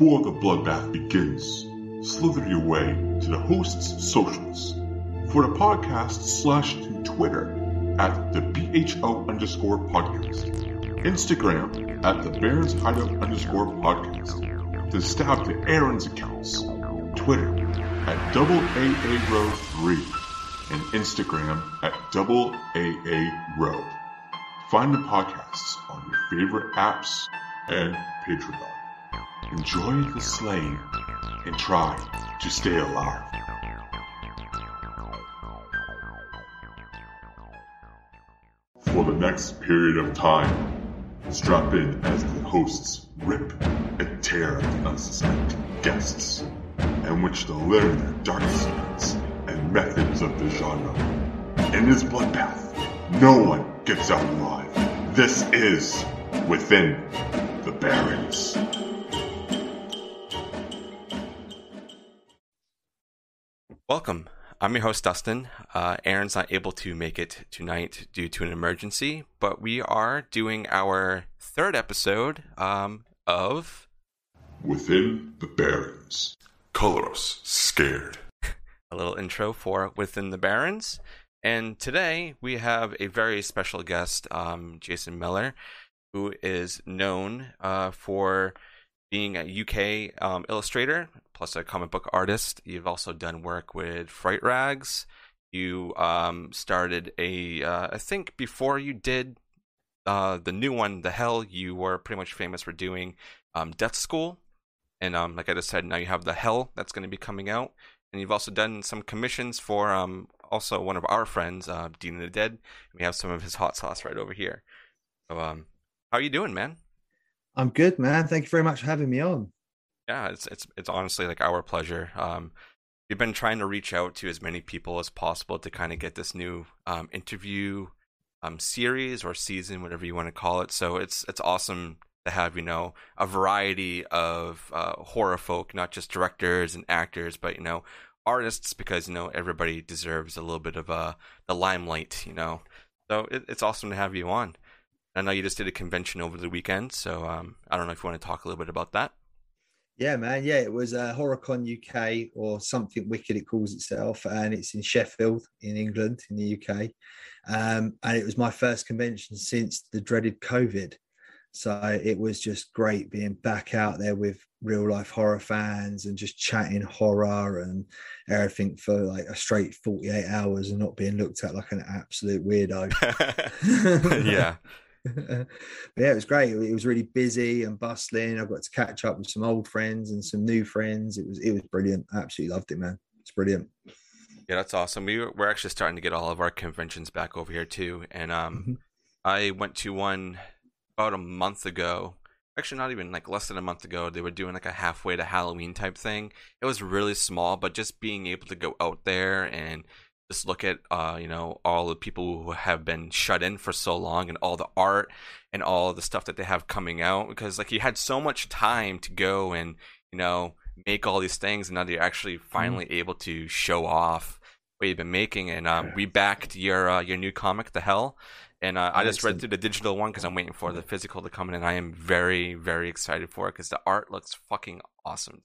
Before the bloodbath begins, slither your way to the host's socials. For the podcast, slash to Twitter at the BHO underscore podcast. Instagram at the Barrens Hideout underscore podcast. To stab to Aaron's accounts. Twitter at double AA row 3 and Instagram at double AA row. Find the podcasts on your favorite apps and Patreon. Enjoy the slaying and try to stay alive. For the next period of time, strap in as the hosts rip and tear at the unsuspecting guests, in which they'll learn their dark secrets and methods of the genre. In this bloodbath, no one gets out alive. This is Within the Barrens. Welcome. I'm your host, Dustin. Uh, Aaron's not able to make it tonight due to an emergency, but we are doing our third episode um, of Within the Barrens. Coloros scared. a little intro for Within the Barrens. And today we have a very special guest, um, Jason Miller, who is known uh, for being a UK um, illustrator plus a comic book artist. You've also done work with Fright Rags. You um, started a, uh, I think before you did uh, the new one, The Hell, you were pretty much famous for doing um, Death School. And um, like I just said, now you have The Hell that's going to be coming out. And you've also done some commissions for um, also one of our friends, uh, Dean of the Dead. We have some of his hot sauce right over here. So, um, how are you doing, man? I'm good, man. Thank you very much for having me on yeah, it's it's it's honestly like our pleasure. Um, we've been trying to reach out to as many people as possible to kind of get this new um, interview um, series or season, whatever you want to call it. So it's it's awesome to have you know a variety of uh, horror folk, not just directors and actors, but you know artists, because you know everybody deserves a little bit of uh, the limelight, you know. So it, it's awesome to have you on. I know you just did a convention over the weekend, so um, I don't know if you want to talk a little bit about that. Yeah, man. Yeah, it was uh, HorrorCon UK or something wicked it calls itself, and it's in Sheffield in England in the UK. Um, and it was my first convention since the dreaded COVID. So it was just great being back out there with real life horror fans and just chatting horror and everything for like a straight 48 hours and not being looked at like an absolute weirdo. yeah. but yeah, it was great. It was really busy and bustling. I got to catch up with some old friends and some new friends. It was it was brilliant. I absolutely loved it, man. It's brilliant. Yeah, that's awesome. We we're actually starting to get all of our conventions back over here too. And um, mm-hmm. I went to one about a month ago. Actually, not even like less than a month ago. They were doing like a halfway to Halloween type thing. It was really small, but just being able to go out there and just look at uh, you know all the people who have been shut in for so long and all the art and all the stuff that they have coming out because like you had so much time to go and you know make all these things and now you're actually mm-hmm. finally mm. able to show off what you've been making and um, we backed your uh, your new comic the hell and uh, I just read through the digital one because I'm waiting for the physical to come in, and I am very, very excited for it because the art looks fucking awesome.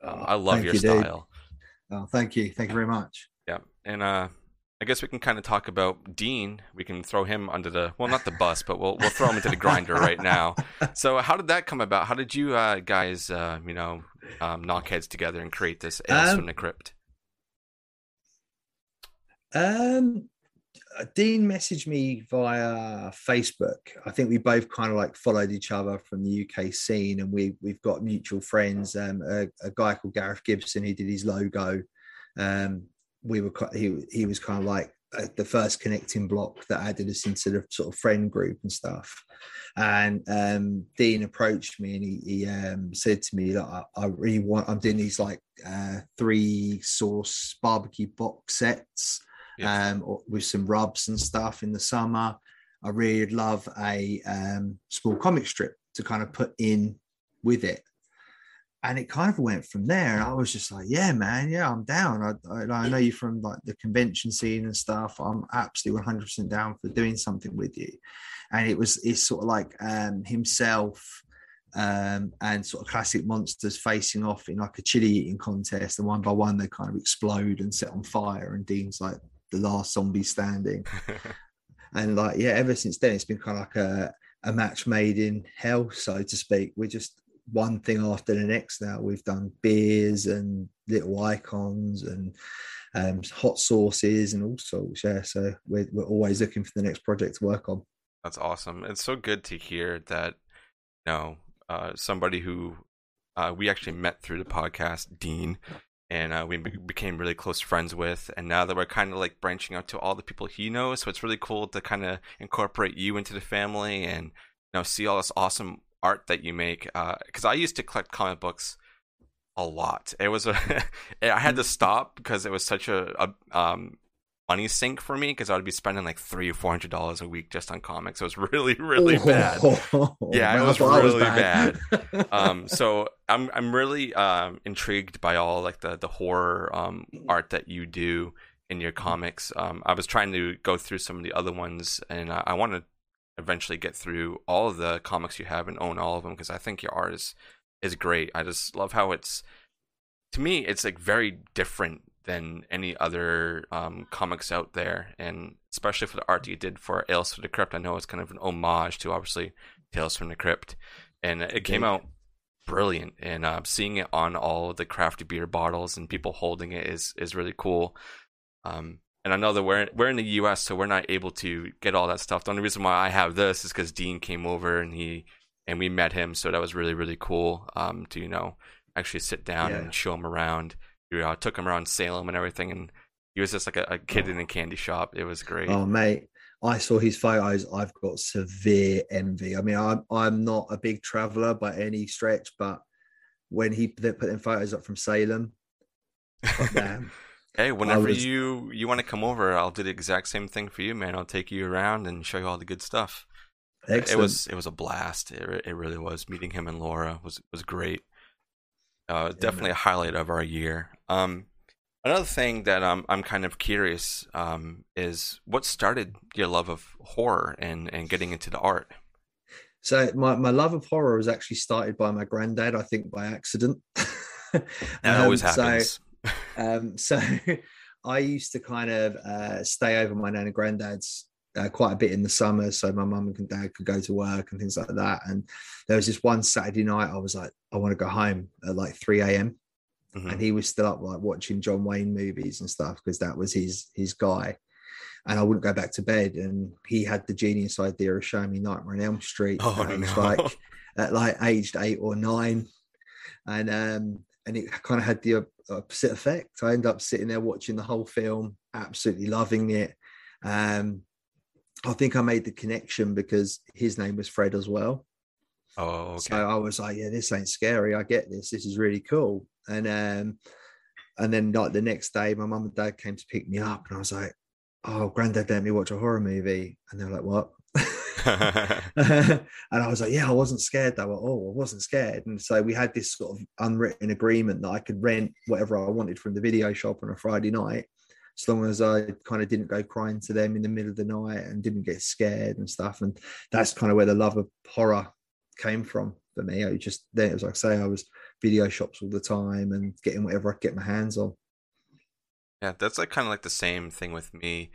Um, I love your you, style. Oh, thank you, thank you very much. And uh, I guess we can kind of talk about Dean. We can throw him under the well, not the bus, but we'll we'll throw him into the grinder right now. So, how did that come about? How did you uh, guys, uh, you know, um, knock heads together and create this Ales um, from the Crypt? Um, Dean messaged me via Facebook. I think we both kind of like followed each other from the UK scene, and we we've got mutual friends. Um, a, a guy called Gareth Gibson, he did his logo. Um, we were he he was kind of like uh, the first connecting block that added us into the sort of friend group and stuff. And um, Dean approached me and he, he um, said to me that I, I, really want. I'm doing these like uh, three sauce barbecue box sets yeah. um, with some rubs and stuff in the summer. I really would love a um, small comic strip to kind of put in with it and it kind of went from there. And I was just like, yeah, man, yeah, I'm down. I, I, I, know you from like the convention scene and stuff. I'm absolutely 100% down for doing something with you. And it was, it's sort of like um, himself, um, and sort of classic monsters facing off in like a chili eating contest, and one by one they kind of explode and set on fire, and Dean's like the last zombie standing. and like yeah, ever since then it's been kind of like a a match made in hell, so to speak. We're just one thing after the next now. We've done beers and little icons and um, hot sauces and all sorts. Yeah, so we're we're always looking for the next project to work on. That's awesome. It's so good to hear that. You know, uh, somebody who uh, we actually met through the podcast, Dean, and uh, we be- became really close friends with. And now that we're kind of like branching out to all the people he knows, so it's really cool to kind of incorporate you into the family and you know see all this awesome art that you make. Because uh, I used to collect comic books a lot. It was a I had to stop because it was such a, a um, money sink for me because I would be spending like three or four hundred dollars a week just on comics. It was really, really bad. Oh, yeah, it was really bad. bad. um, so I'm I'm really um, intrigued by all like the the horror um, art that you do in your comics. Um, I was trying to go through some of the other ones, and I, I want to eventually get through all of the comics you have and own all of them because I think your art is is great. I just love how it's to me it's like very different than any other um, comics out there, and especially for the art that you did for Tales from the Crypt. I know it's kind of an homage to obviously Tales from the Crypt, and it came out brilliant. And uh, seeing it on all the crafty beer bottles and people holding it is is really cool. Um, and I know that we're we're in the U.S., so we're not able to get all that stuff. The only reason why I have this is because Dean came over and he and we met him, so that was really really cool um, to you know actually sit down yeah. and show him around we uh, took him around Salem and everything, and he was just like a, a kid in a candy shop. It was great. Oh, mate. I saw his photos. I've got severe envy. I mean, I'm I'm not a big traveler by any stretch, but when he put them photos up from Salem, damn. Hey, whenever was... you you want to come over, I'll do the exact same thing for you, man. I'll take you around and show you all the good stuff. Excellent. It was it was a blast. It, it really was. Meeting him and Laura was was great. Uh, definitely a highlight of our year. Um, another thing that um, I'm kind of curious um, is what started your love of horror and, and getting into the art? So my, my love of horror was actually started by my granddad, I think by accident. that always um, happens. So, um, so I used to kind of uh, stay over my nan and granddad's uh, quite a bit in the summer, so my mum and dad could go to work and things like that. And there was this one Saturday night, I was like, I want to go home at like 3 a.m. Mm-hmm. And he was still up like watching John Wayne movies and stuff because that was his his guy. And I wouldn't go back to bed. And he had the genius idea of showing me Nightmare on Elm Street. Oh, no. like at like aged eight or nine. And um and it kind of had the opposite effect. I ended up sitting there watching the whole film, absolutely loving it. Um, I think I made the connection because his name was Fred as well. Oh, okay. So I was like, yeah, this ain't scary. I get this. This is really cool. And um, and then like the next day, my mum and dad came to pick me up, and I was like, oh, granddad let me watch a horror movie, and they're like, what? and I was like, yeah, I wasn't scared though. Oh, I wasn't scared. And so we had this sort of unwritten agreement that I could rent whatever I wanted from the video shop on a Friday night as long as I kind of didn't go crying to them in the middle of the night and didn't get scared and stuff. And that's kind of where the love of horror came from for me. I just there, as I say, I was video shops all the time and getting whatever I could get my hands on. Yeah, that's like kind of like the same thing with me.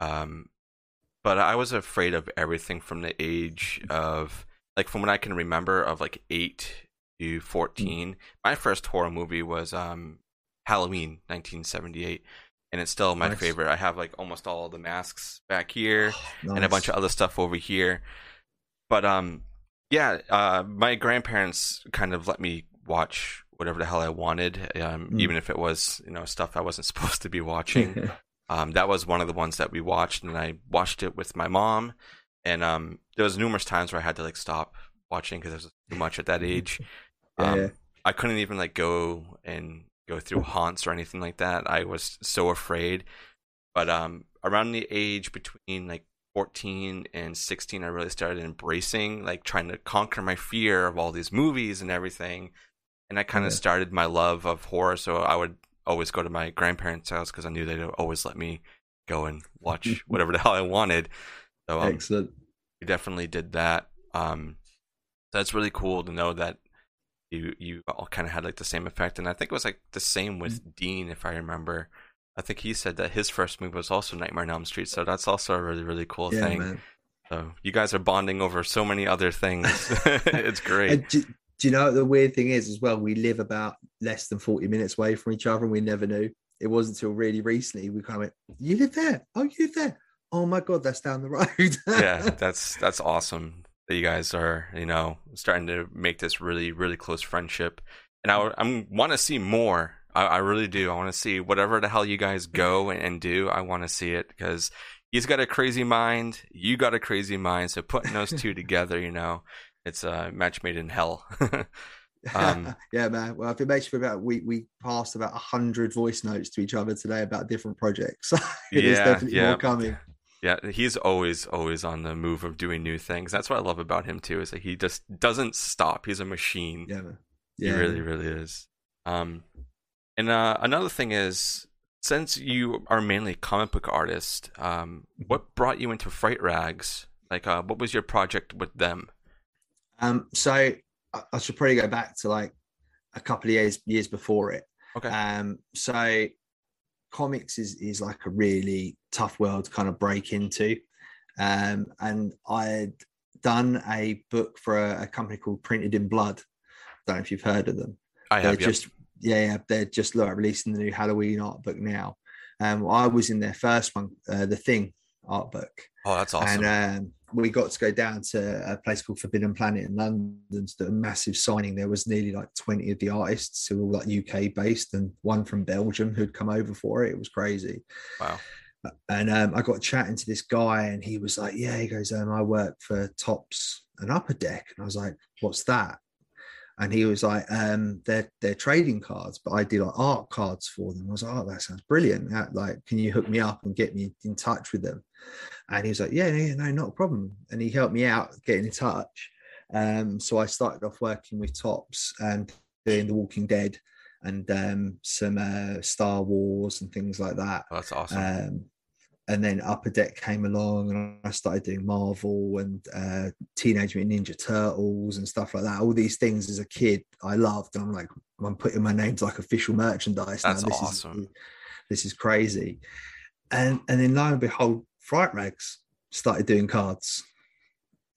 Um, but I was afraid of everything from the age of like from when I can remember of like eight to fourteen. My first horror movie was um Halloween, nineteen seventy eight and it's still my nice. favorite. I have like almost all the masks back here nice. and a bunch of other stuff over here. But um yeah, uh my grandparents kind of let me watch whatever the hell I wanted, um, mm. even if it was, you know, stuff I wasn't supposed to be watching. um that was one of the ones that we watched and I watched it with my mom and um there was numerous times where I had to like stop watching because there was too much at that age. Um yeah. I couldn't even like go and go through haunts or anything like that. I was so afraid. But um, around the age between like 14 and 16, I really started embracing, like trying to conquer my fear of all these movies and everything. And I kind of yeah. started my love of horror. So I would always go to my grandparents' house because I knew they'd always let me go and watch whatever the hell I wanted. So um, excellent. We definitely did that. Um, That's really cool to know that you you all kind of had like the same effect, and I think it was like the same with mm-hmm. Dean, if I remember. I think he said that his first movie was also Nightmare on Elm Street, so that's also a really really cool yeah, thing. Man. So you guys are bonding over so many other things. it's great. Do, do, you know the weird thing is as well? We live about less than forty minutes away from each other, and we never knew. It wasn't until really recently we kind of went, "You live there? Oh, you live there? Oh my god, that's down the road." yeah, that's that's awesome that you guys are you know starting to make this really really close friendship, and I I want to see more. I, I really do. I want to see whatever the hell you guys go and, and do. I want to see it because he's got a crazy mind. You got a crazy mind. So putting those two together, you know, it's a match made in hell. um, yeah, man. Well, if it makes you feel about we we passed about hundred voice notes to each other today about different projects. yeah, definitely yeah. more coming. Yeah, he's always always on the move of doing new things. That's what I love about him too. Is that he just doesn't stop. He's a machine. Yeah, man. Yeah, he really, man. really is. Um, and uh, another thing is since you are mainly a comic book artist, um, mm-hmm. what brought you into Fright Rags? Like, uh, what was your project with them? Um, so I should probably go back to like a couple of years years before it. Okay. Um, so comics is is like a really tough world to kind of break into, um, and I had done a book for a, a, company called Printed in Blood. Don't know if you've heard of them. I have. They're just yeah, yeah, they're just like releasing the new Halloween art book now. Um, I was in their first one, uh, the Thing art book. Oh, that's awesome! And um, we got to go down to a place called Forbidden Planet in London to do a massive signing. There was nearly like twenty of the artists who were like UK based, and one from Belgium who'd come over for it. It was crazy. Wow! And um, I got chatting to this guy, and he was like, "Yeah," he goes, um, "I work for Topps and Upper Deck," and I was like, "What's that?" and he was like, um, they're they're trading cards, but I do like art cards for them. I was like, oh, that sounds brilliant. Like, can you hook me up and get me in touch with them? And he was like, yeah, yeah, no, not a problem. And he helped me out getting in touch. Um, so I started off working with Topps and doing The Walking Dead and um, some uh, Star Wars and things like that. Oh, that's awesome. Um, and then Upper Deck came along, and I started doing Marvel and uh, Teenage Mutant Ninja Turtles and stuff like that. All these things as a kid, I loved, and I'm like, I'm putting my name to like official merchandise That's now. This awesome. Is, this is crazy. And and then lo and behold, Fright Rags started doing cards.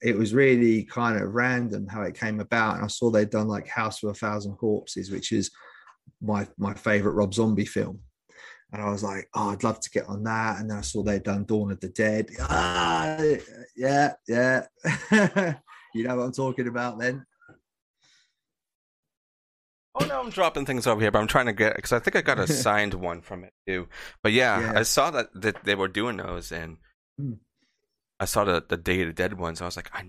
It was really kind of random how it came about, and I saw they'd done like House of a Thousand Corpses, which is my my favorite Rob Zombie film and I was like, oh, I'd love to get on that. And then I saw they'd done Dawn of the Dead. Ah, yeah, yeah. you know what I'm talking about then. No, I'm dropping things over here, but I'm trying to get because I think I got a signed one from it too. But yeah, yeah, I saw that, that they were doing those, and hmm. I saw the the Day of the Dead ones. I was like, I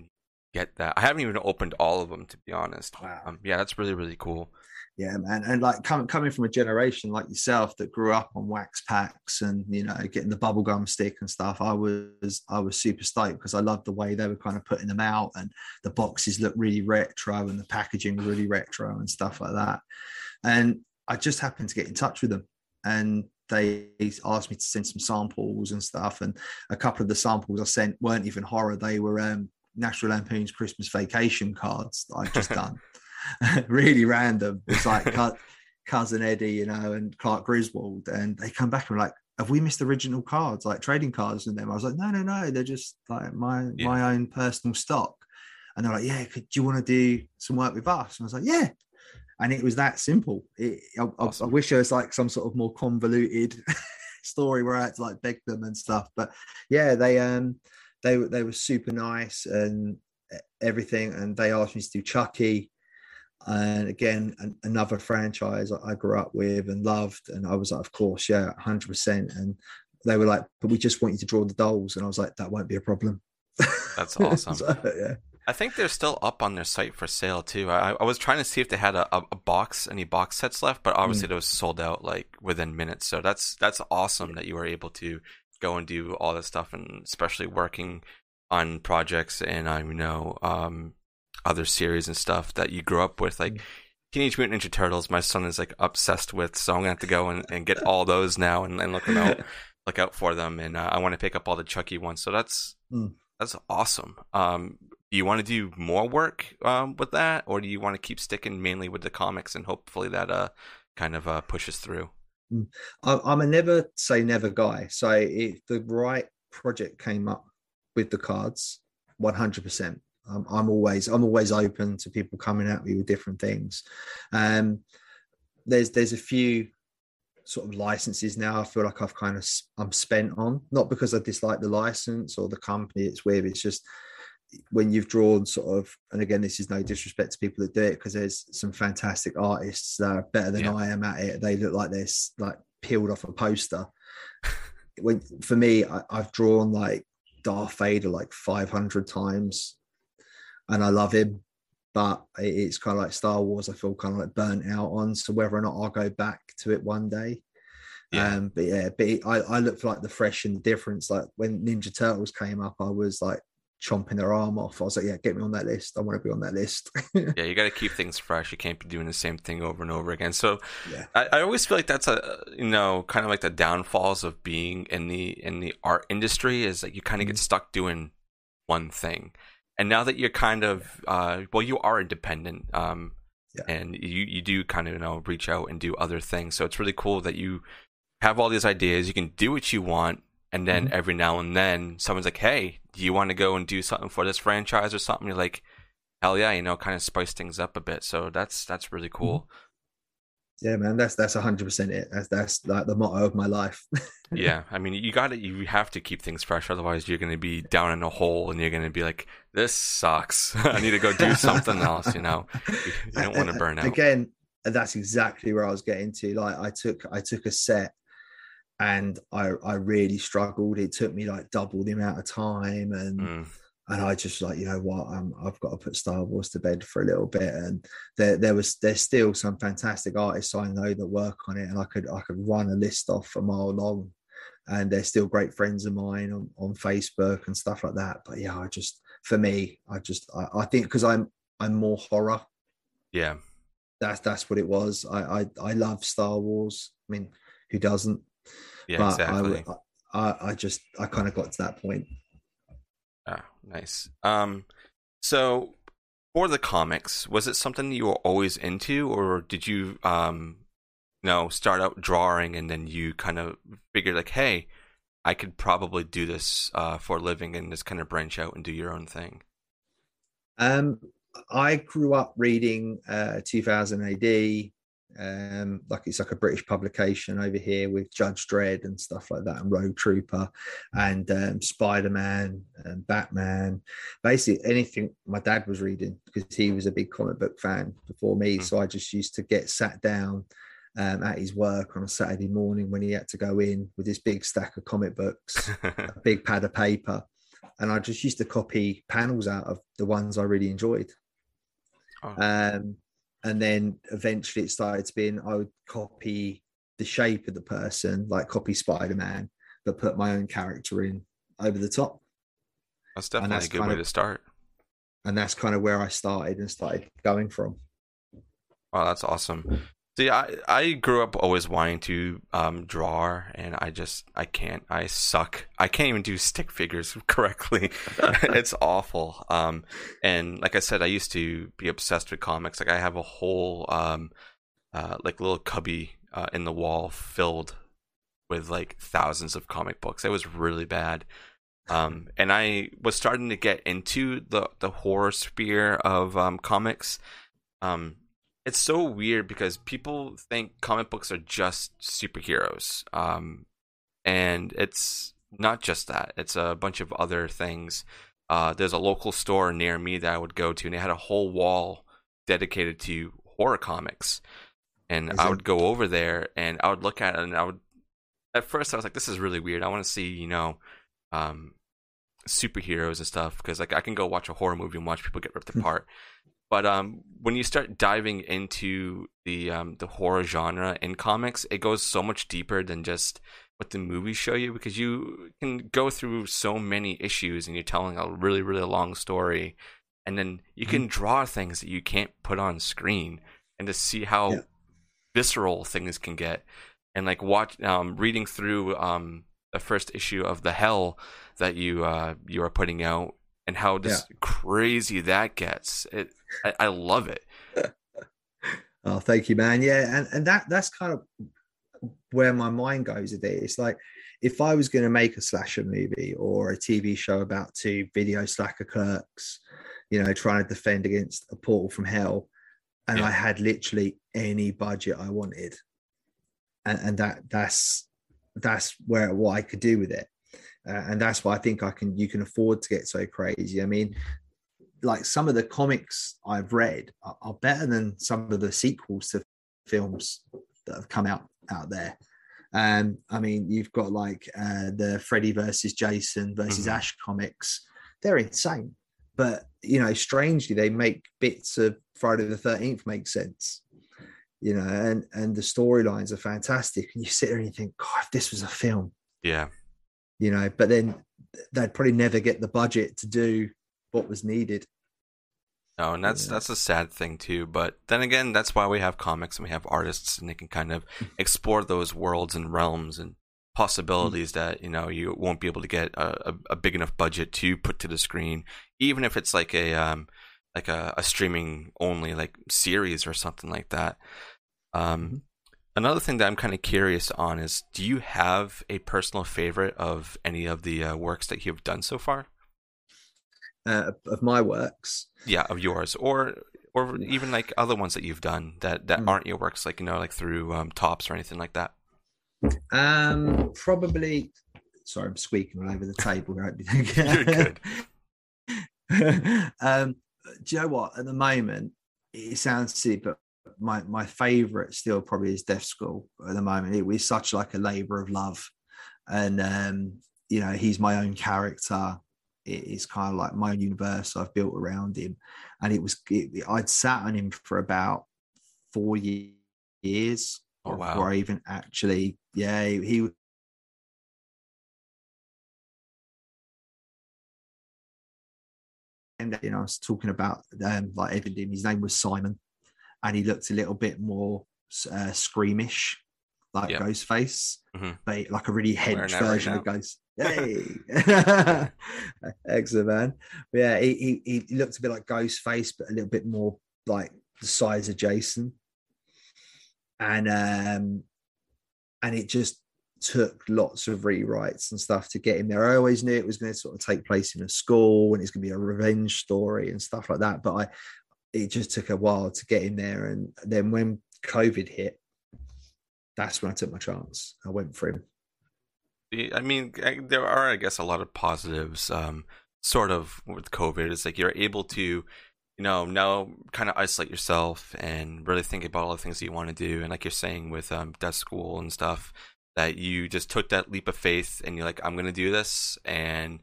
get that. I haven't even opened all of them to be honest. Wow. Um, yeah, that's really really cool yeah man. And like coming coming from a generation like yourself that grew up on wax packs and you know getting the bubblegum stick and stuff i was i was super stoked because i loved the way they were kind of putting them out and the boxes looked really retro and the packaging was really retro and stuff like that. And i just happened to get in touch with them and they asked me to send some samples and stuff. And a couple of the samples i sent weren't even horror. They were um national lampoon's christmas vacation cards that i'd just done really random. It's like cousin Eddie, you know, and Clark Griswold, and they come back and like, have we missed original cards, like trading cards in them? I was like, no, no, no, they're just like my yeah. my own personal stock. And they're like, yeah, could, do you want to do some work with us? And I was like, yeah. And it was that simple. It, I, awesome. I, I wish there was like some sort of more convoluted story where I had to like beg them and stuff. But yeah, they um they they were super nice and everything. And they asked me to do Chucky and again an, another franchise I grew up with and loved and I was like of course yeah 100% and they were like but we just want you to draw the dolls and I was like that won't be a problem that's awesome so, yeah I think they're still up on their site for sale too. I, I was trying to see if they had a, a box, any box sets left, but obviously mm. it was sold out like within minutes. So that's that's awesome that you were able to go and do all this stuff, and especially working on projects and I know um, other series and stuff that you grew up with, like mm. Teenage Mutant Ninja Turtles. My son is like obsessed with, so I'm gonna have to go and, and get all those now and, and look them out, look out for them. And uh, I want to pick up all the Chucky ones. So that's mm. that's awesome. Um, do you want to do more work um, with that, or do you want to keep sticking mainly with the comics and hopefully that uh kind of uh, pushes through? Mm. I'm a never say never guy. So if the right project came up with the cards, 100%. Um, I'm always I'm always open to people coming at me with different things. Um, there's there's a few sort of licenses now. I feel like I've kind of I'm spent on not because I dislike the license or the company it's with. It's just when you've drawn sort of and again this is no disrespect to people that do it because there's some fantastic artists that are better than yeah. I am at it. They look like they're like peeled off a poster. when for me, I, I've drawn like Darth Vader like 500 times and I love him. But it's kind of like Star Wars. I feel kind of like burnt out on. So whether or not I'll go back to it one day, yeah. Um, but yeah, but I, I look for like the fresh and the difference. Like when Ninja Turtles came up, I was like chomping their arm off. I was like, yeah, get me on that list. I want to be on that list. yeah, you got to keep things fresh. You can't be doing the same thing over and over again. So yeah. I, I, always feel like that's a you know kind of like the downfalls of being in the in the art industry is that you kind of mm-hmm. get stuck doing one thing and now that you're kind of uh, well you are independent um, yeah. and you, you do kind of you know reach out and do other things. So it's really cool that you have all these ideas you can do what you want and then mm-hmm. every now and then someone's like hey do you want to go and do something for this franchise or something? You're like hell yeah you know kind of spice things up a bit. So that's that's really cool. Mm-hmm yeah man that's that's 100% it. That's that's like the motto of my life. Yeah i mean you got to you have to keep things fresh otherwise you're going to be down in a hole and you're going to be like this sucks. I need to go do something else you know? You don't want to burn out. Again that's exactly where i was getting to. Like i took i took a set and i i really struggled. It took me like double the amount of time and mm and I just like you know what? Um, I've got to put Star Wars to bed for a little bit. And there there was there's still some fantastic artists I know that work on it and I could I could run a list off a mile long. And they're still great friends of mine on, on Facebook and stuff like that. But yeah I just for me I just I, I think because I'm I'm more horror. Yeah. That's that's what it was. I I, I love Star Wars. I mean who doesn't? Yeah but exactly. I, I I just I kind of got to that point. Ah, nice. Um, so for the comics, was it something you were always into, or did you, um, you know, start out drawing and then you kind of figured like, hey, I could probably do this uh, for a living and just kind of branch out and do your own thing? Um, I grew up reading uh, 2000 AD, um, like it's like a British publication over here with Judge Dredd and stuff like that, and Rogue Trooper, and um, Spider Man and Batman. Basically, anything my dad was reading because he was a big comic book fan before me. Mm. So I just used to get sat down um, at his work on a Saturday morning when he had to go in with this big stack of comic books, a big pad of paper, and I just used to copy panels out of the ones I really enjoyed. Oh. Um, and then eventually it started to being I would copy the shape of the person, like copy Spider Man, but put my own character in over the top. That's definitely that's a good way of, to start. And that's kind of where I started and started going from. Wow, that's awesome. See, I I grew up always wanting to um, draw, and I just I can't. I suck. I can't even do stick figures correctly. it's awful. Um, and like I said, I used to be obsessed with comics. Like I have a whole um, uh, like little cubby uh, in the wall filled with like thousands of comic books. It was really bad. Um, and I was starting to get into the the horror sphere of um, comics. Um, it's so weird because people think comic books are just superheroes. Um, and it's not just that. It's a bunch of other things. Uh, there's a local store near me that I would go to, and they had a whole wall dedicated to horror comics. And Is I would go over there, and I would look at it, and I would. At first, I was like, "This is really weird. I want to see, you know, um, superheroes and stuff because like I can go watch a horror movie and watch people get ripped apart." But um, when you start diving into the um, the horror genre in comics, it goes so much deeper than just what the movies show you because you can go through so many issues and you're telling a really really long story, and then you can mm-hmm. draw things that you can't put on screen, and to see how yeah. visceral things can get, and like watch um, reading through um, the first issue of the Hell that you uh, you are putting out and how just yeah. crazy that gets. It, I, I love it. oh, thank you, man. Yeah, and and that that's kind of where my mind goes a bit. It's like if I was going to make a slasher movie or a TV show about two video slacker clerks, you know, trying to defend against a portal from hell, and yeah. I had literally any budget I wanted, and, and that that's that's where what I could do with it, uh, and that's why I think I can. You can afford to get so crazy. I mean, like some of the comics I've read are, are better than some of the sequels to films that have come out out there. Um, I mean, you've got like uh, the Freddy versus Jason versus mm-hmm. Ash comics. They're insane, but you know, strangely, they make bits of Friday the Thirteenth make sense. You know, and and the storylines are fantastic. And you sit there and you think, God, if this was a film, yeah, you know. But then they'd probably never get the budget to do what was needed. No, and that's yeah. that's a sad thing too. But then again, that's why we have comics and we have artists, and they can kind of explore those worlds and realms and possibilities mm-hmm. that you know you won't be able to get a, a, a, big enough budget to put to the screen, even if it's like a um like a, a streaming only like series or something like that. Um, mm-hmm. Another thing that I'm kind of curious on is, do you have a personal favorite of any of the uh, works that you've done so far? uh, of my works. Yeah, of yours, or or even like other ones that you've done that that mm. aren't your works, like you know, like through um, Topps or anything like that. Um, probably. Sorry, I'm squeaking all over the table. Right? You're good. um, do you know what? At the moment, it sounds silly, but my my favorite still probably is Death School at the moment. It was such like a labor of love, and um, you know, he's my own character it is kind of like my universe I've built around him. And it was, it, I'd sat on him for about four years oh, wow. before I even actually, yeah, he, and you know, I was talking about um, like Evan. His name was Simon, and he looked a little bit more uh, screamish, like yep. Ghostface, mm-hmm. but like a really hench version right of Ghost. Hey, excellent man. But yeah, he, he he looked a bit like Ghostface, but a little bit more like the size of Jason, and um, and it just took lots of rewrites and stuff to get him there. I always knew it was going to sort of take place in a school and it's going to be a revenge story and stuff like that. But I, it just took a while to get in there. And then when COVID hit, that's when I took my chance. I went for him. I mean, there are, I guess, a lot of positives. Um, sort of with COVID, it's like you're able to, you know, now kind of isolate yourself and really think about all the things that you want to do. And like you're saying with um, death school and stuff, that you just took that leap of faith and you're like, I'm going to do this, and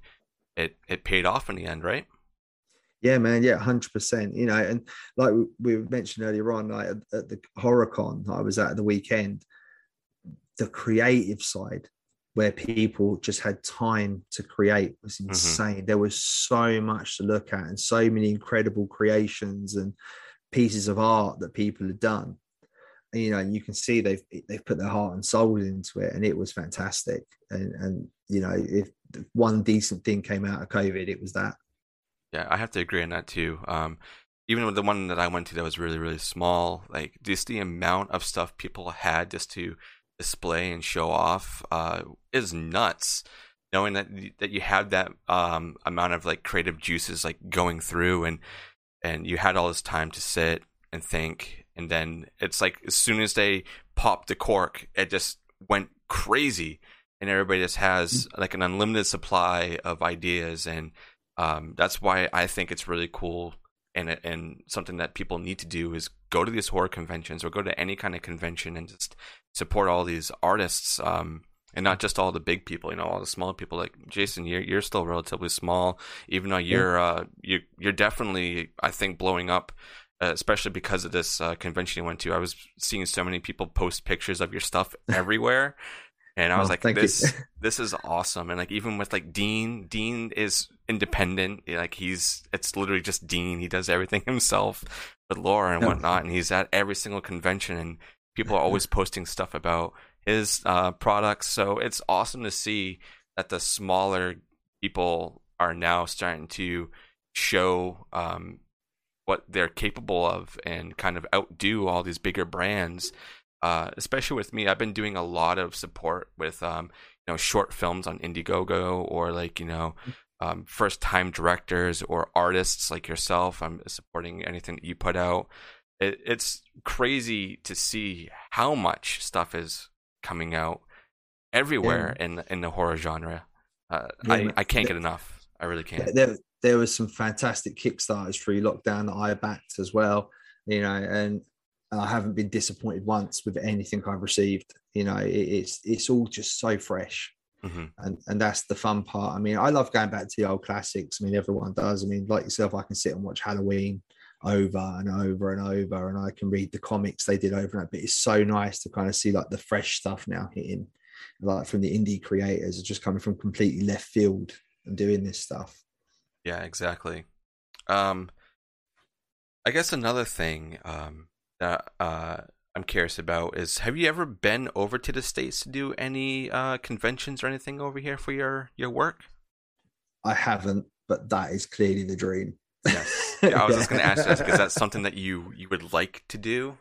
it it paid off in the end, right? Yeah, man. Yeah, hundred percent. You know, and like we mentioned earlier on, like at the HorrorCon I was at the weekend, the creative side where people just had time to create was mm-hmm. insane. Mm-hmm. There was so much to look at and so many incredible creations and pieces of art that people had done. And, you know, you can see they've they've put their heart and soul into it, and it was fantastic. And and you know, if one decent thing came out of COVID, it was that. Yeah, I have to agree on that too. Um, even with the one that I went to that was really really small, like just the amount of stuff people had just to display and show off uh, is nuts. Knowing that that you have that um, amount of like creative juices like going through and and you had all this time to sit and think, and then it's like as soon as they popped the cork, it just went crazy, and everybody just has mm-hmm. like an unlimited supply of ideas, and um, that's why I think it's really cool and and something that people need to do is go to these horror conventions or go to any kind of convention and just support all these artists um, and not just all the big people you know all the small people like jason you're, you're still relatively small even though you're uh, you, you're definitely i think blowing up uh, especially because of this uh, convention you went to. I was seeing so many people post pictures of your stuff everywhere and I was like, "This, this is awesome." And like, even with like Dean, Dean is independent. Like, he's it's literally just Dean. He does everything himself with Laura and whatnot, and he's at every single convention, and people are always posting stuff about his uh, products. So it's awesome to see that the smaller people are now starting to show um, what they're capable of and kind of outdo all these bigger brands. Uh, especially with me, I've been doing a lot of support with um, you know short films on Indiegogo or like you know um, first time directors or artists like yourself. I'm supporting anything that you put out. It, it's crazy to see how much stuff is coming out everywhere yeah. in in the horror genre. Uh, yeah, I I can't get enough. I really can't. There there was some fantastic kickstarters through lockdown that I backed as well. You know, and I haven't been disappointed once with anything I've received. You know, it, it's it's all just so fresh. Mm-hmm. And and that's the fun part. I mean, I love going back to the old classics. I mean, everyone does. I mean, like yourself, I can sit and watch Halloween over and over and over, and I can read the comics they did over and over. But it's so nice to kind of see like the fresh stuff now hitting, like from the indie creators, just coming from completely left field and doing this stuff. Yeah, exactly. Um, I guess another thing um, that uh, I'm curious about is have you ever been over to the states to do any uh, conventions or anything over here for your your work? I haven't, but that is clearly the dream. Yes, yeah, I was yeah. just going to ask you because that's something that you you would like to do.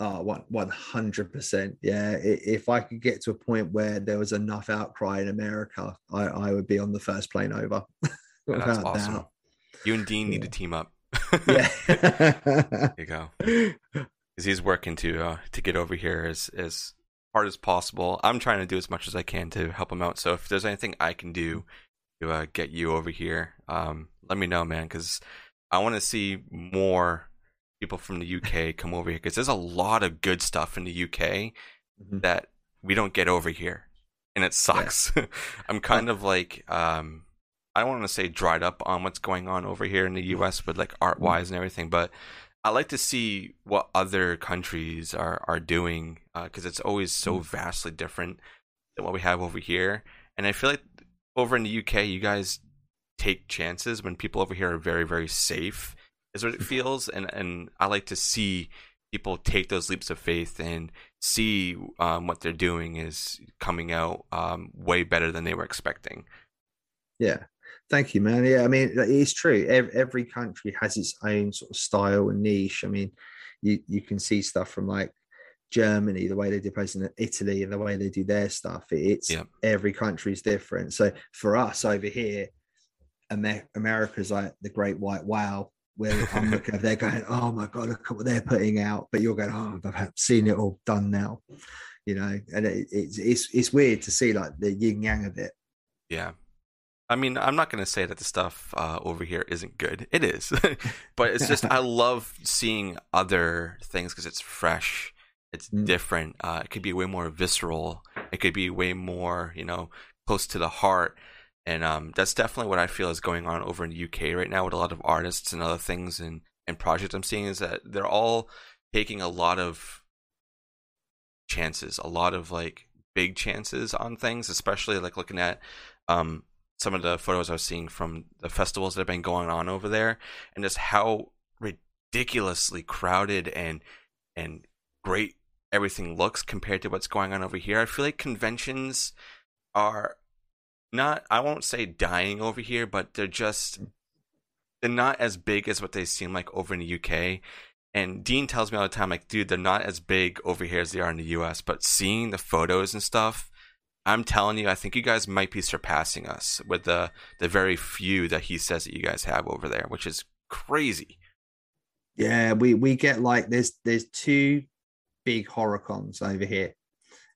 Oh, one hundred percent. Yeah, if I could get to a point where there was enough outcry in America, I, I would be on the first plane over. yeah, that's awesome. Doubt. You and Dean need to team up. Yeah, there you go because he's working to uh, to get over here as as hard as possible. I'm trying to do as much as I can to help him out. So if there's anything I can do to uh, get you over here, um, let me know, man, because I want to see more people from the UK come over here because there's a lot of good stuff in the UK mm-hmm. that we don't get over here, and it sucks. Yeah. I'm kind of like. Um, I don't want to say dried up on what's going on over here in the US with like art wise mm-hmm. and everything, but I like to see what other countries are are doing because uh, it's always so mm. vastly different than what we have over here. And I feel like over in the UK, you guys take chances when people over here are very very safe. Is what it feels, and and I like to see people take those leaps of faith and see um, what they're doing is coming out um, way better than they were expecting. Yeah, Thank you, man. Yeah, I mean, it's true. Every, every country has its own sort of style and niche. I mean, you you can see stuff from like Germany, the way they do places in Italy, and the way they do their stuff. It's yeah. every country is different. So for us over here, Amer- America's like the great white wow. Where I'm looking at, they're going, oh my god, look at what they're putting out. But you're going, oh, I've seen it all done now, you know. And it, it's it's it's weird to see like the yin yang of it. Yeah, I mean, I'm not going to say that the stuff uh, over here isn't good. It is, but it's just I love seeing other things because it's fresh, it's mm. different. Uh, it could be way more visceral. It could be way more, you know, close to the heart. And um, that's definitely what I feel is going on over in the UK right now with a lot of artists and other things and, and projects I'm seeing is that they're all taking a lot of chances, a lot of like big chances on things, especially like looking at um, some of the photos I was seeing from the festivals that have been going on over there, and just how ridiculously crowded and and great everything looks compared to what's going on over here. I feel like conventions are not I won't say dying over here, but they're just they're not as big as what they seem like over in the UK. And Dean tells me all the time, like, dude, they're not as big over here as they are in the US. But seeing the photos and stuff, I'm telling you, I think you guys might be surpassing us with the the very few that he says that you guys have over there, which is crazy. Yeah, we we get like there's there's two big horror cons over here,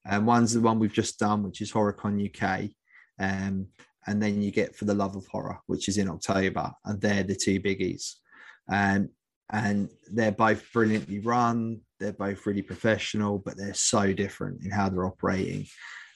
and one's the one we've just done, which is HorrorCon UK, um, and then you get for the love of horror, which is in October, and they're the two biggies, and and they're both brilliantly run. They're both really professional, but they're so different in how they're operating.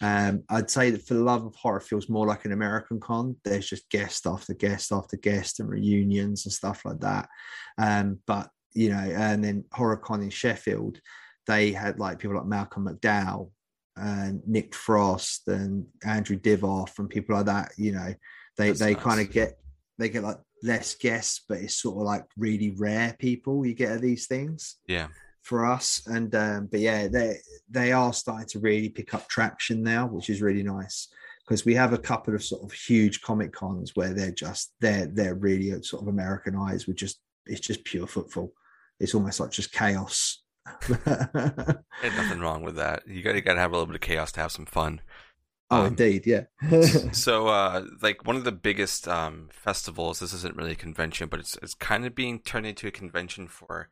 Um, I'd say that for the love of horror feels more like an American con. There's just guest after guest after guest and reunions and stuff like that. Um, but you know, and then HorrorCon in Sheffield, they had like people like Malcolm McDowell and Nick Frost and Andrew Divoff and people like that. You know, they That's they nice. kind of get they get like less guests, but it's sort of like really rare people you get at these things. Yeah for us. And um, but yeah, they they are starting to really pick up traction now, which is really nice because we have a couple of sort of huge comic cons where they're just they're they're really sort of Americanized with just it's just pure football. It's almost like just chaos. Nothing wrong with that. You got to got to have a little bit of chaos to have some fun. Oh, um, indeed, yeah. so, uh, like one of the biggest um, festivals. This isn't really a convention, but it's it's kind of being turned into a convention for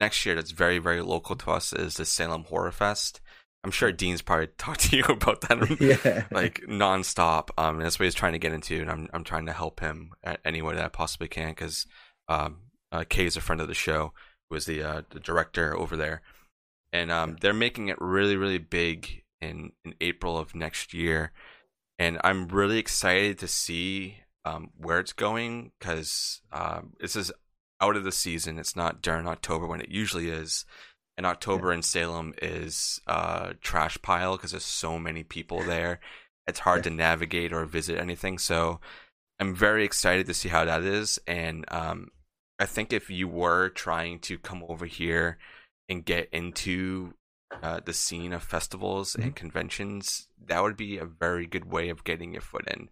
next year. That's very very local to us. Is the Salem Horror Fest. I'm sure Dean's probably talked to you about that, yeah. like nonstop. Um, that's what he's trying to get into, and I'm I'm trying to help him any way that I possibly can because um, uh, Kay is a friend of the show, who is the uh, the director over there, and um, they're making it really really big in in April of next year, and I'm really excited to see um, where it's going because um, this is out of the season. It's not during October when it usually is. And October yeah. in Salem is a trash pile because there's so many people there. It's hard yeah. to navigate or visit anything. So I'm very excited to see how that is. And um, I think if you were trying to come over here and get into uh, the scene of festivals mm-hmm. and conventions, that would be a very good way of getting your foot in.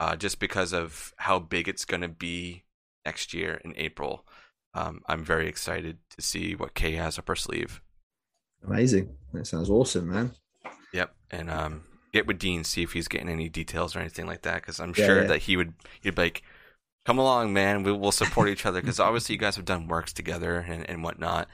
Uh, just because of how big it's going to be next year in April. Um, I'm very excited to see what Kay has up her sleeve. Amazing. That sounds awesome, man. Yep. And um, get with Dean, see if he's getting any details or anything like that, because I'm yeah, sure yeah. that he would he'd be like, "Come along, man. We will support each other." Because obviously, you guys have done works together and, and whatnot.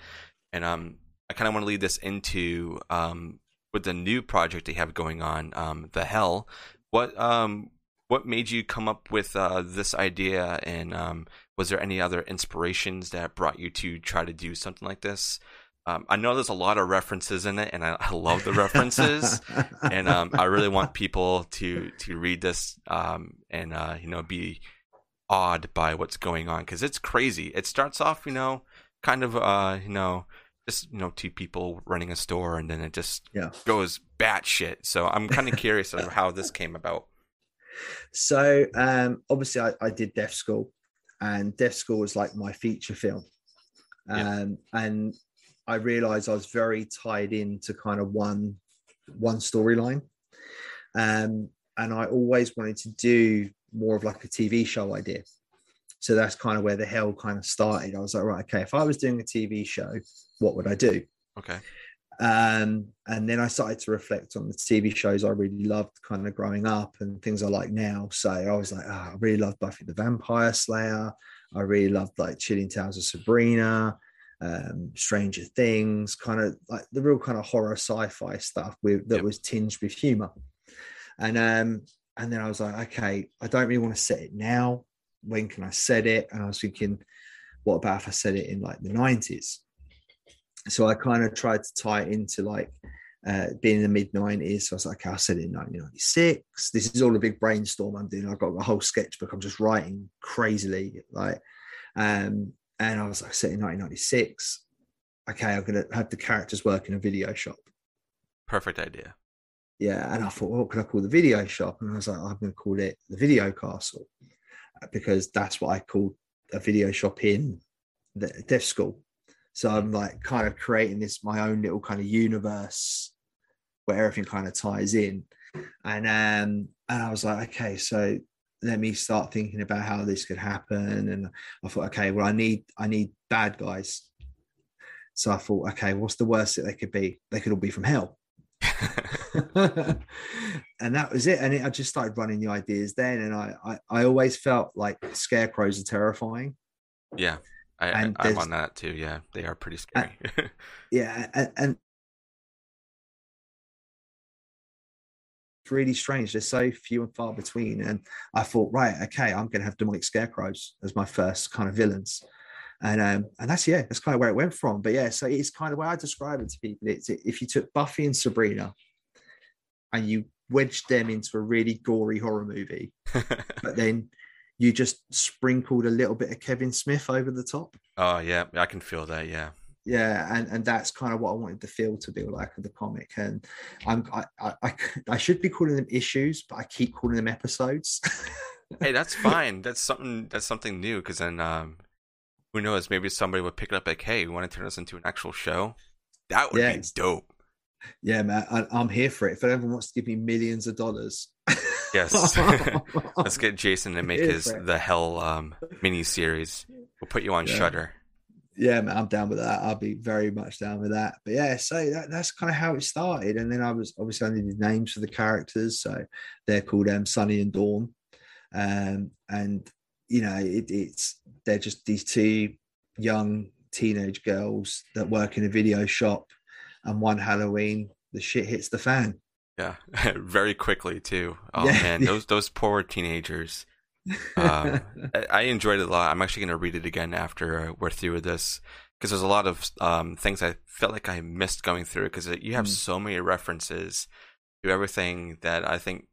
And um, I kind of want to lead this into um, with the new project they have going on, um, the Hell. What um, what made you come up with uh, this idea, and um, was there any other inspirations that brought you to try to do something like this? Um, I know there's a lot of references in it, and I, I love the references, and um, I really want people to to read this um, and uh, you know be awed by what's going on because it's crazy. It starts off, you know, kind of uh, you know just you know two people running a store, and then it just yeah. goes batshit. So I'm kind of curious of how this came about. So um, obviously, I, I, did Death School, and Death School was like my feature film, um, yeah. and I realized I was very tied into kind of one one storyline, um, and I always wanted to do more of like a TV show idea. So that's kind of where the hell kind of started. I was like, right, okay, if I was doing a TV show, what would I do? Okay. Um, and then I started to reflect on the TV shows I really loved kind of growing up and things I like now. So I was like, oh, I really loved Buffy the Vampire Slayer. I really loved like Chilling Tales of Sabrina, um, Stranger Things, kind of like the real kind of horror sci-fi stuff with that yep. was tinged with humor. And um, and then I was like, okay, I don't really want to set it now when can I set it? And I was thinking, what about if I set it in like the 90s? So I kind of tried to tie it into like uh, being in the mid 90s. So I was like, okay, I said it in 1996. This is all a big brainstorm I'm doing. I've got a whole sketchbook. I'm just writing crazily. Like, um, and I was like, set in 1996. Okay, I'm going to have the characters work in a video shop. Perfect idea. Yeah. And I thought, well, what could I call the video shop? And I was like, I'm going to call it the video castle because that's what I call a video shop in the deaf school. So I'm like kind of creating this my own little kind of universe where everything kind of ties in. And um and I was like, okay, so let me start thinking about how this could happen. And I thought, okay, well, I need I need bad guys. So I thought, okay, what's the worst that they could be? They could all be from hell. and that was it. And it, I just started running the ideas then. And I, I, I always felt like scarecrows are terrifying. Yeah. I, I, am on that too. Yeah. They are pretty scary. Yeah. And, and it's really strange. They're so few and far between. And I thought, right, okay, I'm going to have demonic scarecrows as my first kind of villains and um, and that's yeah, that's kind of where it went from. But yeah, so it's kind of where I describe it to people. It's if you took Buffy and Sabrina and you wedged them into a really gory horror movie, but then you just sprinkled a little bit of Kevin Smith over the top. Oh yeah, I can feel that. Yeah. Yeah, and, and that's kind of what I wanted the feel to be like of the comic. And I'm I, I, I should be calling them issues, but I keep calling them episodes. hey, that's fine. That's something that's something new because then um, who knows? Maybe somebody would pick it up like, "Hey, we want to turn this into an actual show." That would be dope. Yeah, man, I, I'm here for it. If anyone wants to give me millions of dollars, Yes. Let's get Jason to make his the Hell um, mini series. We'll put you on Yeah. Shudder. yeah, man, I'm down with that. I'll be very much down with that. But yeah, so that, that's kind of how it started. And then I was obviously I needed names for the characters, so they're called um, Sunny and Dawn, um, and you know it, it's they're just these two young teenage girls that work in a video shop, and one Halloween the shit hits the fan. Yeah, very quickly too. Oh Yeah. man, those those poor teenagers. Um, I- enjoyed it a lot. I'm actually going to read it again after uh, we're through with this because there's a lot of um, things I felt like I missed going through because you have Mm. so many references to everything that I think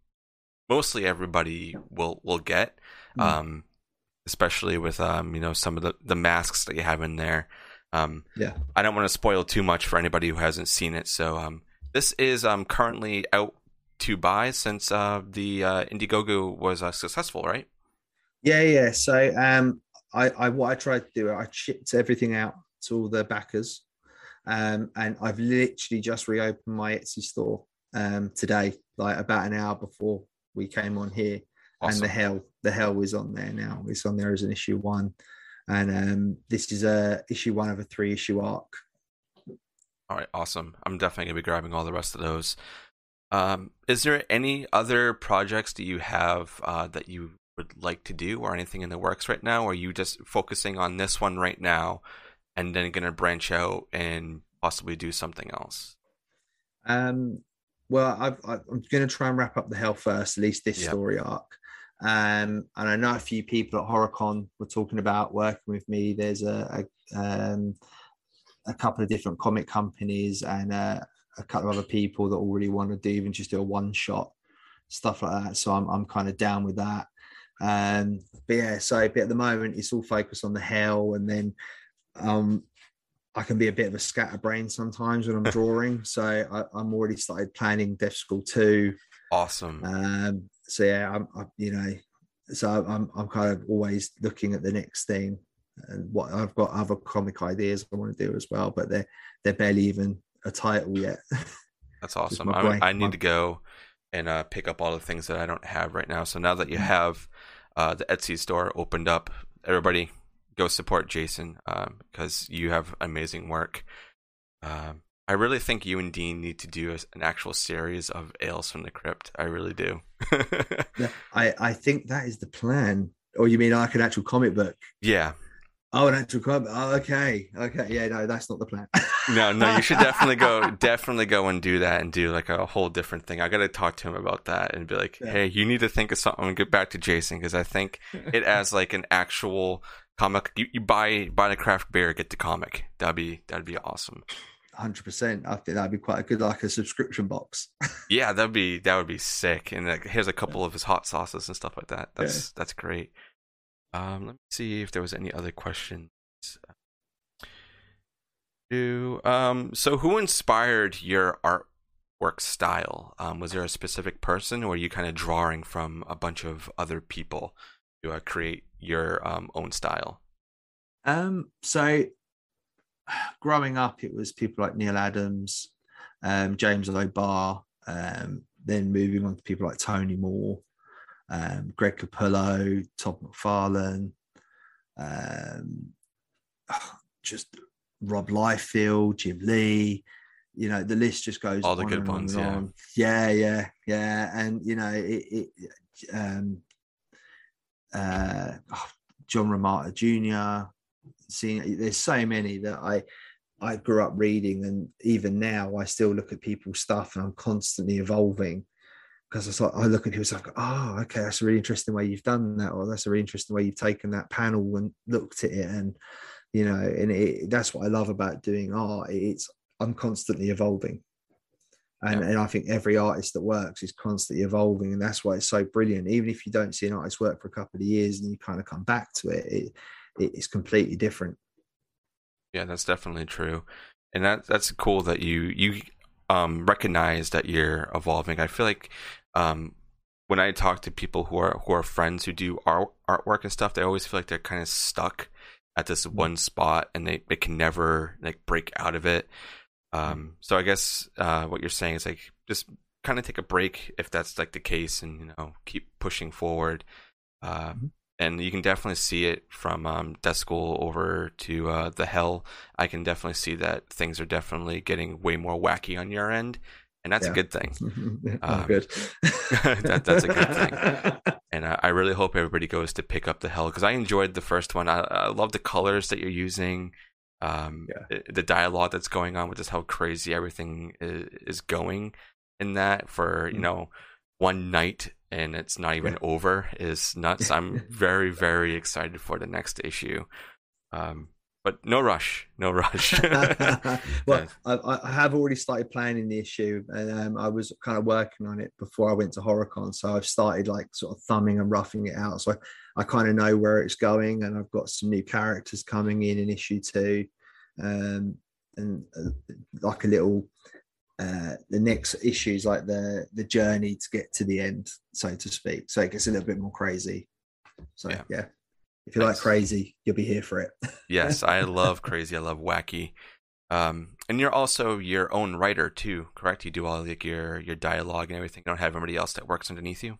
mostly everybody will will get. Mm. Um, especially with um, you know some of the the masks that you have in there. Um, Yeah. I don't want to spoil too much for anybody who hasn't seen it. So um, this is um currently out to buy since uh the uh, Indiegogo was uh, successful, right? Yeah, yeah. So um I, I what I tried to do, I shipped everything out to all the backers. Um and I've literally just reopened my Etsy store um today, like about an hour before we came on here. And the hell, the hell is on there now. It's on there as an issue one. And um this is a issue one of a three issue arc. All right, awesome. I'm definitely gonna be grabbing all the rest of those. Um, is there any other projects that you have uh, that you would like to do, or anything in the works right now? Or are you just focusing on this one right now, and then gonna branch out and possibly do something else? Um, well, I've, I've, I'm going to try and wrap up the hell first, at least this Yep. story arc. Um, and I know a few people at HorrorCon were talking about working with me. There's a a, um, a couple of different comic companies and uh, a couple of other people that already want to do even just do a one shot stuff like that. So I'm I'm kind of down with that. Um, but yeah, so but at the moment it's all focused on the hell, and then um, I can be a bit of a scatterbrain sometimes when I'm drawing. so I, I'm already started planning Death School two. Awesome. Um, so yeah, I'm, I, you know, so I'm I'm kind of always looking at the next thing and what I've got other comic ideas I want to do as well, but they're they're barely even a title yet. That's awesome. I, I need my- to go and uh, pick up all the things that I don't have right now. So now that Mm. you have uh, the Etsy store opened up, everybody go support Jason because you have amazing work. Um, I really think you and Dean need to do a, an actual series of Ales from the Crypt. I really do. Yeah, I I think that is the plan. Or you mean like an actual comic book? yeah. Oh, an actual comic. Oh, okay, okay, yeah, no, that's not the plan. No, no, you should definitely go, definitely go and do that and do like a whole different thing. I got to talk to him about that and be like, Yeah. hey, you need to think of something and get back to Jason because I think it as like an actual comic. You, you buy buy the craft beer, get the comic. That'd be that'd be awesome. Hundred percent. I think that'd be quite a good like a subscription box. Yeah, that'd be that would be sick. And like, here's a couple of his hot sauces and stuff like that. That's that's great. Um, let me see if there was any other questions. Do um, so who inspired your artwork style? Um, was there a specific person, or are you kind of drawing from a bunch of other people to uh, create your um, own style? Um, so growing up, it was people like Neal Adams, um, James O'Barr, um, then moving on to people like Tony Moore, um, Greg Capullo, Todd McFarlane, um, just Rob Liefeld, Jim Lee. You know, the list just goes All the on good ones, yeah. on. Yeah, yeah, yeah. And you know, it, it um uh oh, John Romita Jr. Seeing there's so many that I I grew up reading, and even now I still look at people's stuff, and I'm constantly evolving because it's like I look at people's go, oh, ah, okay, that's a really interesting way you've done that, or that's a really interesting way you've taken that panel and looked at it, and you know, and it, that's what I love about doing art. It's I'm constantly evolving. And, Yeah. and I think every artist that works is constantly evolving, and that's why it's so brilliant. Even if you don't see an artist work for a couple of years and you kind of come back to it, it it's completely different. Yeah, that's definitely true, and that that's cool that you you um, recognize that you're evolving. I feel like um, when I talk to people who are who are friends who do art artwork and stuff, they always feel like they're kind of stuck at this one spot and they, they can never like break out of it. Um, so I guess uh, what you're saying is like just kind of take a break if that's like the case, and you know keep pushing forward. Uh, mm-hmm. And you can definitely see it from um, Death School over to uh, the Hell. I can definitely see that things are definitely getting way more wacky on your end, and that's yeah. a good thing. um, good. that, that's a good thing. And I, I, really hope everybody goes to pick up the Hell because I enjoyed the first one. I, I love the colors that you're using um, yeah. the dialogue that's going on with just how crazy everything is, is going in that for you mm. know one night and it's not even over is nuts. I'm very very excited for the next issue. Um, but no rush, no rush. well, I, I, have already started planning the issue, and um, I was kind of working on it before I went to HorrorCon. So I've started like sort of thumbing and roughing it out. So I, I kind of know where it's going, and I've got some new characters coming in in issue two, um, and uh, like a little. Uh, the next issue is like the the journey to get to the end, so to speak. So it gets a little bit more crazy. So yeah. yeah if you like crazy, you'll be here for it. yes, I love crazy. I love wacky. Um, and you're also your own writer too, correct? You do all like your your dialogue and everything. You don't have anybody else that works underneath you.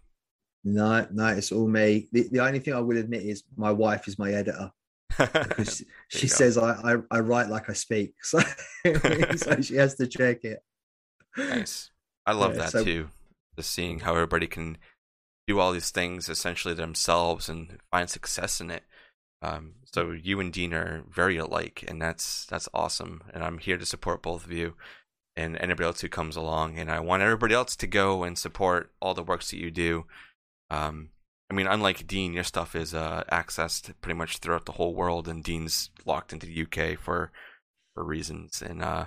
No, no, it's all me. The, the only thing I will admit is my wife is my editor. she says I, I, I write like I speak, so, so she has to check it. Nice. I love yeah, that so, too. Just seeing how everybody can do all these things essentially themselves and find success in it. Um, so you and Dean are very alike, and that's that's awesome. And I'm here to support both of you and anybody else who comes along. And I want everybody else to go and support all the works that you do. Um, I mean, unlike Dean, your stuff is uh, accessed pretty much throughout the whole world, and Dean's locked into the UK for for reasons, and uh,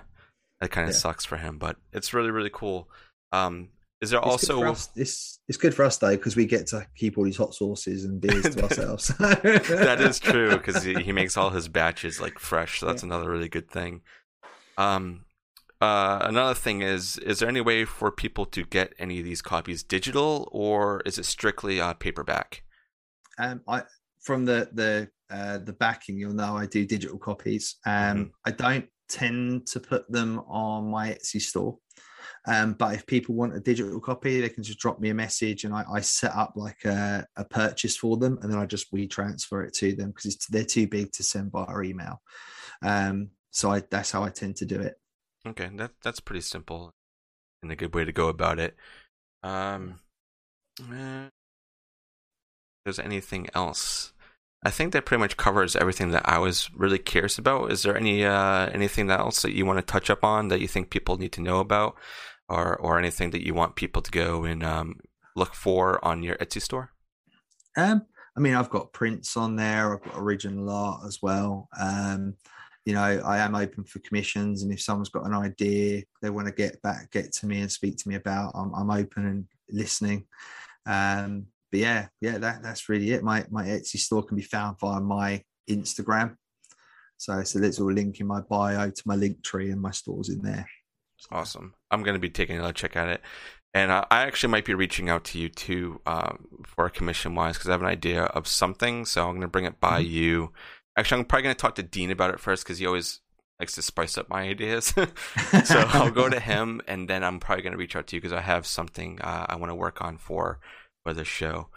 that kind of yeah. sucks for him. But it's really really cool. Um, is there it's also us, it's it's good for us though because we get to keep all these hot sauces and beers to ourselves. that is true because he, he, makes all his batches like fresh. So that's yeah. another really good thing. Um, uh, another thing is, is there any way for people to get any of these copies digital, or is it strictly uh, paperback? Um, I from the the uh, the backing, you'll know I do digital copies. Um, mm-hmm. I don't tend to put them on my Etsy store. Um, but if people want a digital copy, they can just drop me a message and I, I set up like a, a, purchase for them and then I just we transfer it to them because they're too big to send by email. Um, so I, that's how I tend to do it. Okay, that that's pretty simple and a good way to go about it. Um, eh, there's anything else? I think that pretty much covers everything that I was really curious about. Is there any uh, anything else that you want to touch up on that you think people need to know about? or or anything that you want people to go and um, look for on your Etsy store? Um, I mean, I've got prints on there. I've got original art as well. Um, you know, I am open for commissions, and if someone's got an idea they want to get back, get to me and speak to me about, I'm, I'm open and listening. Um, but yeah, yeah, that, that's really it. My my Etsy store can be found via my Instagram. So, so there's a little link in my bio to my link tree, and my store's in there. Awesome. I'm going to be taking another check at it. And I actually might be reaching out to you too um, for a commission wise because I have an idea of something. So I'm going to bring it by mm-hmm. you. Actually, I'm probably going to talk to Dean about it first because he always likes to spice up my ideas. so I'll go to him and then I'm probably going to reach out to you because I have something uh, I want to work on for for the show.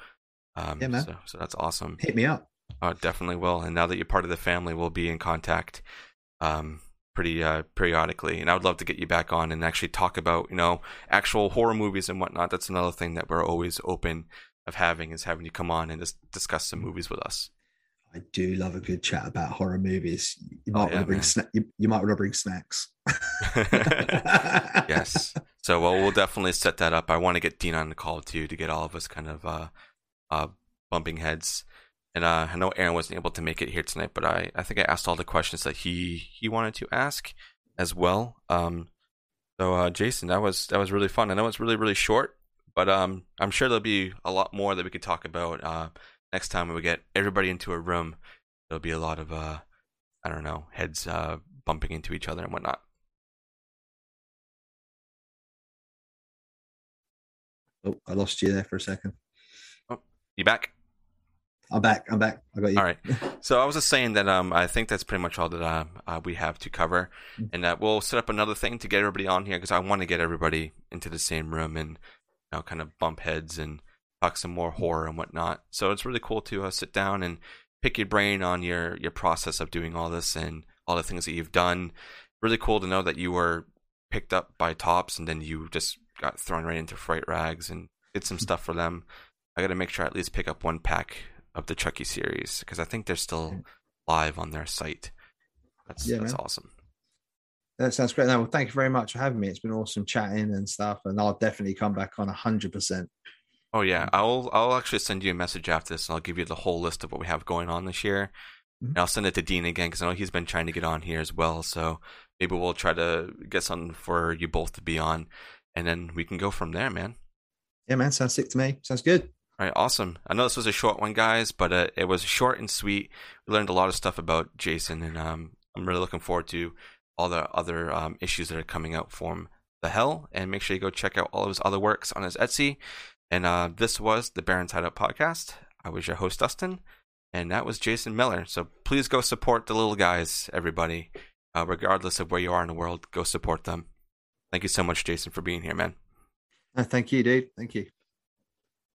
Um, yeah, man. So, so, that's awesome. Hit me up. Oh, definitely will. And now that you're part of the family, we'll be in contact. Um, pretty uh, periodically, and I would love to get you back on and actually talk about you know actual horror movies and whatnot. That's another thing that we're always open of having is having you come on and just discuss some movies with us. I do love a good chat about horror movies. You might oh, yeah, want to bring sna- you, you, might want to bring snacks. yes. So well, we'll definitely set that up. I want to get Dean on the call too to get all of us kind of uh, uh, bumping heads. And uh, I know Aaron wasn't able to make it here tonight, but I, I think I asked all the questions that he he wanted to ask as well. Um, so uh, Jason, that was that was really fun. I know it's really really short, but um, I'm sure there'll be a lot more that we could talk about uh, next time we get everybody into a room. There'll be a lot of uh, I don't know heads uh, bumping into each other and whatnot. Oh, I lost you there for a second. Oh, you back? I'm back. I'm back. I got you. All right. So I was just saying that um, I think that's pretty much all that uh, uh, we have to cover, Mm. and uh, we'll set up another thing to get everybody on here because I want to get everybody into the same room and you know kind of bump heads and talk some more horror and whatnot. So it's really cool to uh, sit down and pick your brain on your your process of doing all this and all the things that you've done. Really cool to know that you were picked up by Topps and then you just got thrown right into Fright Rags and did some stuff for them. I got to make sure I at least pick up one pack of the Chucky series because I think they're still live on their site. That's Yeah, that's man. awesome. That sounds great. No, well, thank you very much for having me. It's been awesome chatting and stuff, and I'll definitely come back on hundred percent. Oh yeah, I'll I'll actually send you a message after this, and I'll give you the whole list of what we have going on this year. Mhm. And I'll send it to Dean again because I know he's been trying to get on here as well. So maybe we'll try to get something for you both to be on, and then we can go from there, man. Yeah, man, sounds sick to me. Sounds good. All right, awesome. I know this was a short one, guys, but uh, it was short and sweet. We learned a lot of stuff about Jason, and um, I'm really looking forward to all the other um, issues that are coming out from the Hell. And make sure you go check out all of his other works on his Etsy. And uh, this was the Barrens Hideout podcast. I was your host, Dustin, and that was Jason Miller. So please go support the little guys, everybody, uh, regardless of where you are in the world. Go support them. Thank you so much, Jason, for being here, man. No, thank you, dude. Thank you.